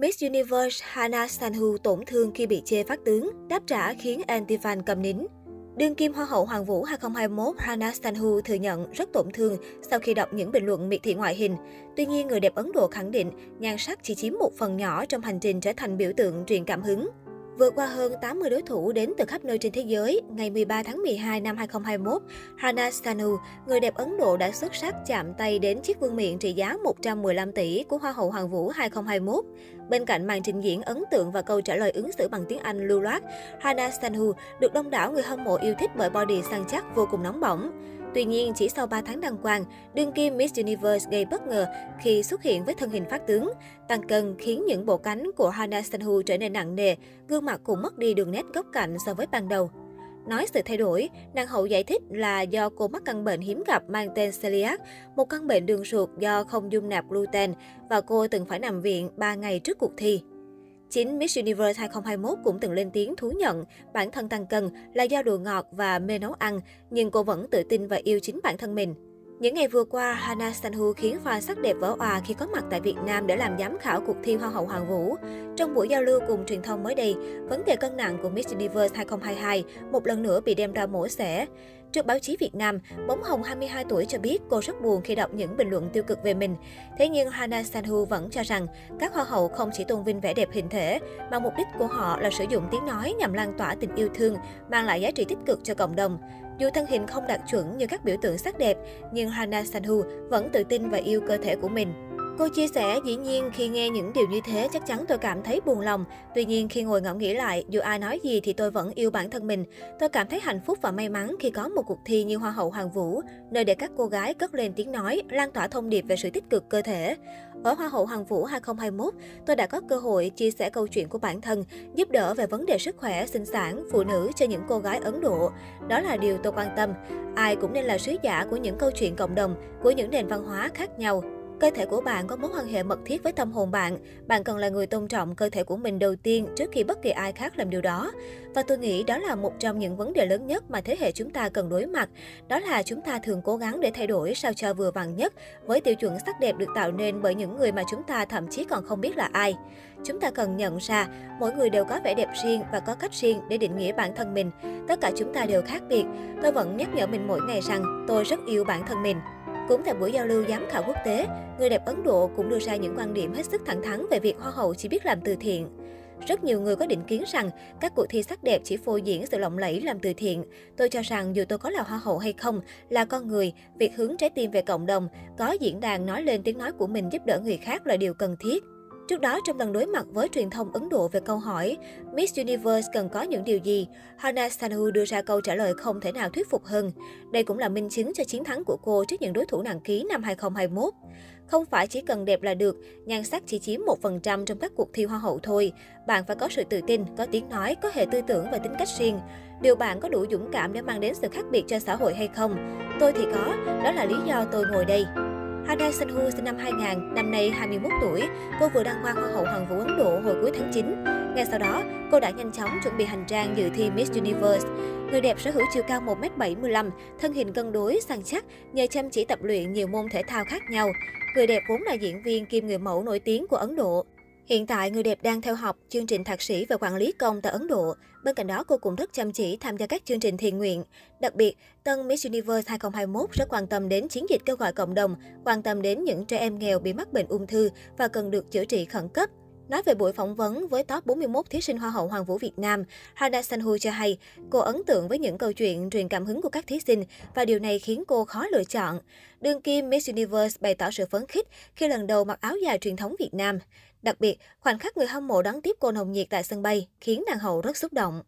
Miss Universe Hana Sanhu tổn thương khi bị chê phát tướng, đáp trả khiến anti-fan cầm nín. Đương kim Hoa hậu Hoàng vũ 2021 Hana Sanhu thừa nhận rất tổn thương sau khi đọc những bình luận miệt thị ngoại hình. Tuy nhiên, người đẹp Ấn Độ khẳng định nhan sắc chỉ chiếm một phần nhỏ trong hành trình trở thành biểu tượng truyền cảm hứng. Vượt qua hơn 80 đối thủ đến từ khắp nơi trên thế giới, ngày 13 tháng 12 năm 2021, Hana Sanu, người đẹp Ấn Độ đã xuất sắc chạm tay đến chiếc vương miện trị giá 115 tỷ của Hoa hậu Hoàng vũ 2021. Bên cạnh màn trình diễn ấn tượng và câu trả lời ứng xử bằng tiếng Anh lưu loát, Hana Sanu được đông đảo người hâm mộ yêu thích bởi body săn chắc vô cùng nóng bỏng. Tuy nhiên, chỉ sau 3 tháng đăng quang, đương kim Miss Universe gây bất ngờ khi xuất hiện với thân hình phát tướng. Tăng cân khiến những bộ cánh của Hana Sanhu trở nên nặng nề, gương mặt cũng mất đi đường nét góc cạnh so với ban đầu. Nói sự thay đổi, nàng hậu giải thích là do cô mắc căn bệnh hiếm gặp mang tên celiac, một căn bệnh đường ruột do không dung nạp gluten và cô từng phải nằm viện 3 ngày trước cuộc thi. Chính Miss Universe 2021 cũng từng lên tiếng thú nhận bản thân tăng cân là do đồ ngọt và mê nấu ăn, nhưng cô vẫn tự tin và yêu chính bản thân mình. Những ngày vừa qua, Hana Sanhu khiến fan sắc đẹp vỡ òa khi có mặt tại Việt Nam để làm giám khảo cuộc thi Hoa hậu Hoàng vũ. Trong buổi giao lưu cùng truyền thông mới đây, vấn đề cân nặng của Miss Universe 2022 một lần nữa bị đem ra mổ xẻ. Trước báo chí Việt Nam, Bóng Hồng 22 tuổi cho biết cô rất buồn khi đọc những bình luận tiêu cực về mình. Thế nhưng Hana Sanhu vẫn cho rằng các hoa hậu không chỉ tôn vinh vẻ đẹp hình thể, mà mục đích của họ là sử dụng tiếng nói nhằm lan tỏa tình yêu thương, mang lại giá trị tích cực cho cộng đồng. Dù thân hình không đạt chuẩn như các biểu tượng sắc đẹp, nhưng Hana Sanhu vẫn tự tin và yêu cơ thể của mình. Cô chia sẻ, dĩ nhiên khi nghe những điều như thế chắc chắn tôi cảm thấy buồn lòng. Tuy nhiên khi ngồi ngẫm nghĩ lại, dù ai nói gì thì tôi vẫn yêu bản thân mình. Tôi cảm thấy hạnh phúc và may mắn khi có một cuộc thi như Hoa hậu Hoàng Vũ, nơi để các cô gái cất lên tiếng nói, lan tỏa thông điệp về sự tích cực cơ thể. Ở Hoa hậu Hoàng Vũ 2021, tôi đã có cơ hội chia sẻ câu chuyện của bản thân, giúp đỡ về vấn đề sức khỏe, sinh sản, phụ nữ cho những cô gái Ấn Độ. Đó là điều tôi quan tâm. Ai cũng nên là sứ giả của những câu chuyện cộng đồng, của những nền văn hóa khác nhau. Cơ thể của bạn có mối quan hệ mật thiết với tâm hồn bạn. Bạn cần là người tôn trọng cơ thể của mình đầu tiên trước khi bất kỳ ai khác làm điều đó. Và tôi nghĩ đó là một trong những vấn đề lớn nhất mà thế hệ chúng ta cần đối mặt. Đó là chúng ta thường cố gắng để thay đổi sao cho vừa vặn nhất với tiêu chuẩn sắc đẹp được tạo nên bởi những người mà chúng ta thậm chí còn không biết là ai. Chúng ta cần nhận ra, mỗi người đều có vẻ đẹp riêng và có cách riêng để định nghĩa bản thân mình. Tất cả chúng ta đều khác biệt. Tôi vẫn nhắc nhở mình mỗi ngày rằng tôi rất yêu bản thân mình. Cũng tại buổi giao lưu giám khảo quốc tế, người đẹp Ấn Độ cũng đưa ra những quan điểm hết sức thẳng thắn về việc Hoa hậu chỉ biết làm từ thiện. Rất nhiều người có định kiến rằng các cuộc thi sắc đẹp chỉ phô diễn sự lộng lẫy làm từ thiện. Tôi cho rằng dù tôi có là hoa hậu hay không, là con người, việc hướng trái tim về cộng đồng, có diễn đàn nói lên tiếng nói của mình giúp đỡ người khác là điều cần thiết. Trước đó, trong lần đối mặt với truyền thông Ấn Độ về câu hỏi Miss Universe cần có những điều gì, Hana Sanhu đưa ra câu trả lời không thể nào thuyết phục hơn. Đây cũng là minh chứng cho chiến thắng của cô trước những đối thủ nặng ký năm 2021. Không phải chỉ cần đẹp là được, nhan sắc chỉ chiếm 1% trong các cuộc thi hoa hậu thôi. Bạn phải có sự tự tin, có tiếng nói, có hệ tư tưởng và tính cách riêng. Điều bạn có đủ dũng cảm để mang đến sự khác biệt cho xã hội hay không? Tôi thì có, đó là lý do tôi ngồi đây. Hana Sanhu sinh năm 2000, năm nay 21 tuổi. Cô vừa đăng quang Hoa hậu Hoàng vũ Ấn Độ hồi cuối tháng 9. Ngay sau đó, cô đã nhanh chóng chuẩn bị hành trang dự thi Miss Universe. Người đẹp sở hữu chiều cao 1m75, thân hình cân đối, săn chắc, nhờ chăm chỉ tập luyện nhiều môn thể thao khác nhau. Người đẹp vốn là diễn viên kim người mẫu nổi tiếng của Ấn Độ. Hiện tại, người đẹp đang theo học chương trình thạc sĩ về quản lý công tại Ấn Độ. Bên cạnh đó, cô cũng rất chăm chỉ tham gia các chương trình thiện nguyện. Đặc biệt, tân Miss Universe 2021 rất quan tâm đến chiến dịch kêu gọi cộng đồng, quan tâm đến những trẻ em nghèo bị mắc bệnh ung thư và cần được chữa trị khẩn cấp. Nói về buổi phỏng vấn với top 41 thí sinh Hoa hậu Hoàng vũ Việt Nam, Hana Sanhu cho hay cô ấn tượng với những câu chuyện truyền cảm hứng của các thí sinh và điều này khiến cô khó lựa chọn. Đương kim Miss Universe bày tỏ sự phấn khích khi lần đầu mặc áo dài truyền thống Việt Nam. Đặc biệt, khoảnh khắc người hâm mộ đón tiếp cô nồng nhiệt tại sân bay khiến nàng hậu rất xúc động.